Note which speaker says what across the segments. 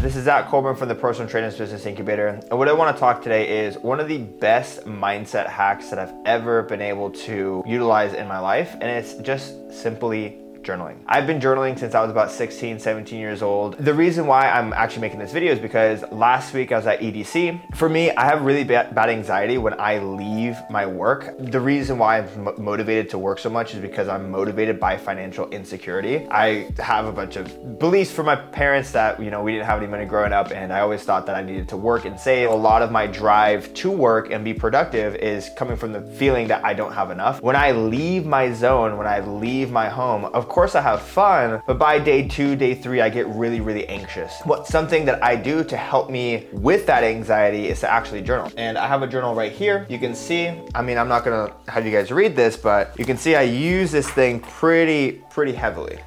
Speaker 1: This is Zakk Colburn from the Personal Trainers Business Incubator. And what I want to talk today is one of the best mindset hacks that I've ever been able to utilize in my life. And it's just simply journaling. I've been journaling since I was about 16, 17 years old. The reason why I'm actually making this video is because last week I was at EDC. For me, I have really bad, anxiety when I leave my work. The reason why I'm motivated to work so much is because I'm motivated by financial insecurity. I have a bunch of beliefs from my parents that, you know, we didn't have any money growing up and I always thought that I needed to work and save. A lot of my drive to work and be productive is coming from the feeling that I don't have enough. When I leave my zone, when I leave my home, of course course I have fun, but by day two, day three, I get really, really anxious. What something that I do to help me with that anxiety is to actually journal. And I have a journal right here. You can see, I mean, I'm not gonna have you guys read this, but you can see I use this thing pretty, pretty heavily.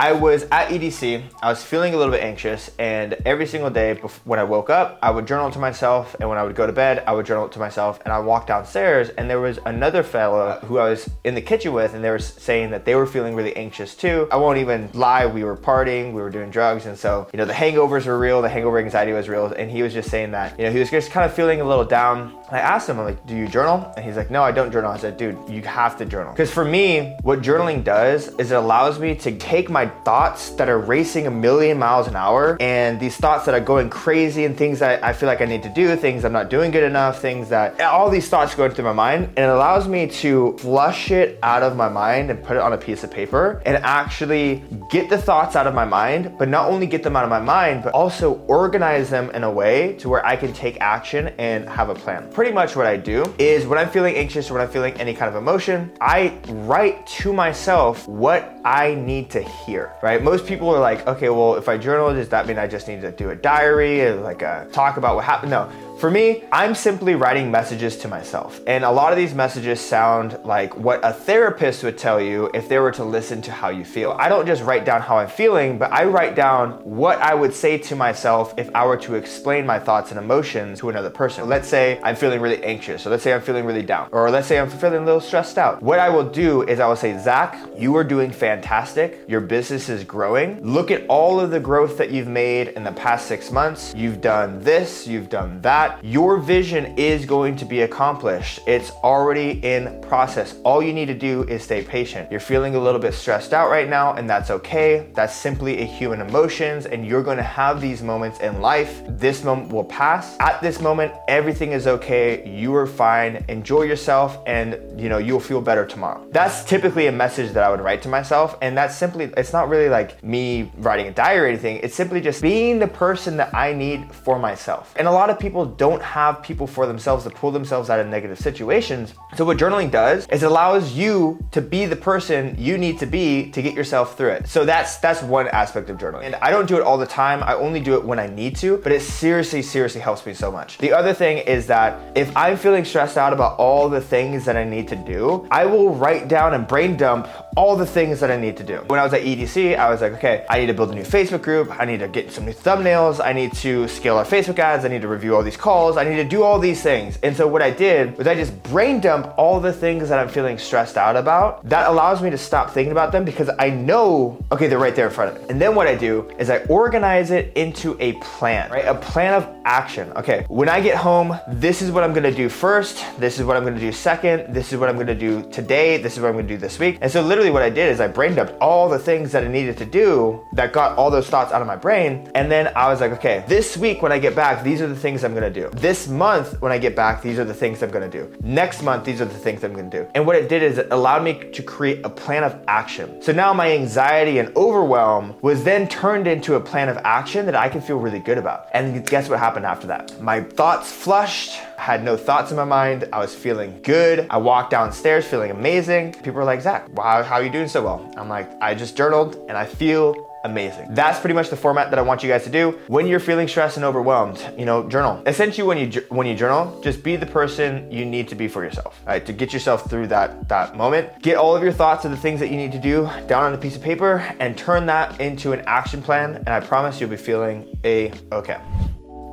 Speaker 1: I was at EDC, I was feeling a little bit anxious, and every single day when I woke up, I would journal to myself, and when I would go to bed, I would journal to myself, and I walked downstairs, and there was another fellow who I was in the kitchen with, and they were saying that they were feeling really anxious too. I won't even lie, we were partying, we were doing drugs, and so, you know, the hangovers were real, the hangover anxiety was real, and he was just saying that, you know, he was just kind of feeling a little down. I asked him, I'm like, do you journal? And he's like, no, I don't journal. I said, dude, you have to journal. Because for me, what journaling does is it allows me to take my thoughts that are racing a million miles an hour and these thoughts that are going crazy and things that I feel like I need to do, things I'm not doing good enough, things that all these thoughts going through my mind. And it allows me to flush it out of my mind and put it on a piece of paper and actually get the thoughts out of my mind, but not only get them out of my mind, but also organize them in a way to where I can take action and have a plan. Pretty much what I do is when I'm feeling anxious or when I'm feeling any kind of emotion, I write to myself what I need to hear, right? Most people are like, okay, well, if I journal, does that mean I just need to do a diary, and like a talk about what happened? No, for me, I'm simply writing messages to myself. And a lot of these messages sound like what a therapist would tell you if they were to listen to how you feel. I don't just write down how I'm feeling, but I write down what I would say to myself if I were to explain my thoughts and emotions to another person. Let's say I'm feeling really anxious, or let's say I'm feeling really down, or let's say I'm feeling a little stressed out. What I will do is I will say, Zakk, you are doing fantastic. Your business is growing. Look at all of the growth that you've made in the past six months. You've done this, you've done that your vision is going to be accomplished. It's already in process. All you need to do is stay patient. You're feeling a little bit stressed out right now, and that's okay. That's simply a human emotions, and you're going to have these moments in life. This moment will pass. At this moment, everything is okay. You are fine. Enjoy yourself, and you know you'll feel better tomorrow. That's typically a message that I would write to myself, and that's simply. It's not really like me writing a diary or anything. It's simply just being the person that I need for myself. And a lot of people don't have people for themselves to pull themselves out of negative situations. So what journaling does is it allows you to be the person you need to be to get yourself through it. So that's that's one aspect of journaling. And I don't do it all the time. I only do it when I need to, but it seriously seriously helps me so much. The other thing is that if I'm feeling stressed out about all the things that I need to do, I will write down and brain dump all the things that I need to do. When I was at EDC, I was like, okay, I need to build a new Facebook group. I need to get some new thumbnails. I need to scale our Facebook ads. I need to review all these calls. I need to do all these things. And so what I did was I just brain dump all the things that I'm feeling stressed out about. That allows me to stop thinking about them because I know, okay, they're right there in front of me. And then what I do is I organize it into a plan, right? A plan of action. Okay, when I get home, this is what I'm gonna do first. This is what I'm gonna do second. This is what I'm gonna do today. This is what I'm gonna do this week. And so literally what I did is I brain dumped all the things that I needed to do that got all those thoughts out of my brain. And then I was like, okay, this week when I get back, these are the things I'm gonna do. This month, when I get back, these are the things I'm gonna do. Next month, these are the things I'm gonna do. And what it did is it allowed me to create a plan of action. So now my anxiety and overwhelm was then turned into a plan of action that I can feel really good about. And guess what happened after that? My thoughts flushed, had no thoughts in my mind. I was feeling good. I walked downstairs feeling amazing. People were like, Zakk, wow, how are you doing so well? I'm like, I just journaled and I feel amazing. That's pretty much the format that I want you guys to do. When you're feeling stressed and overwhelmed, you know, journal. Essentially, when you when you journal, just be the person you need to be for yourself, right? To get yourself through that that moment. Get all of your thoughts of the things that you need to do down on a piece of paper and turn that into an action plan. And I promise you'll be feeling a okay.